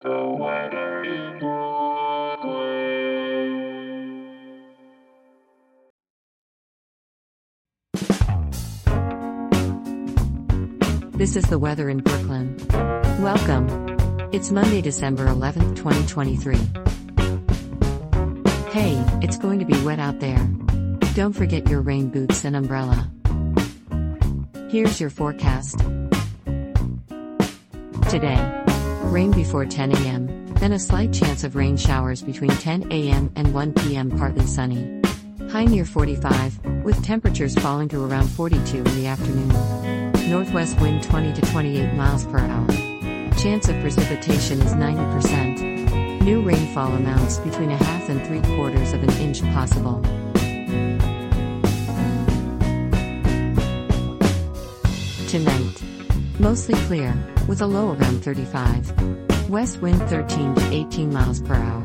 This is the weather in Brooklyn. Welcome. It's Monday, December 11th, 2023. Hey, it's going to be wet out there. Don't forget your rain boots and umbrella. Here's your forecast. Today, rain before 10 a.m., then a slight chance of rain showers between 10 a.m. and 1 p.m., partly sunny. High near 45, with temperatures falling to around 42 in the afternoon. Northwest wind 20 to 28 miles per hour. Chance of precipitation is 90%. New rainfall amounts between a half and three quarters of an inch possible. Tonight. Mostly clear, with a low around 35. West wind 13 to 18 miles per hour.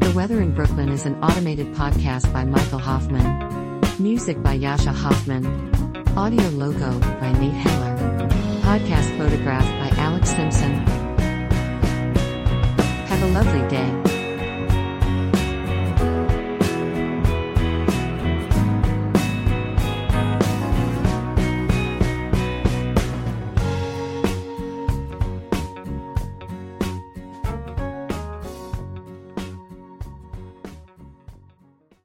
The Weather in Brooklyn is an automated podcast by Michael Hoffman. Music by Jascha Hoffman. Audio logo by Nate Heller. Photograph by Alex Simpson. Have a lovely day.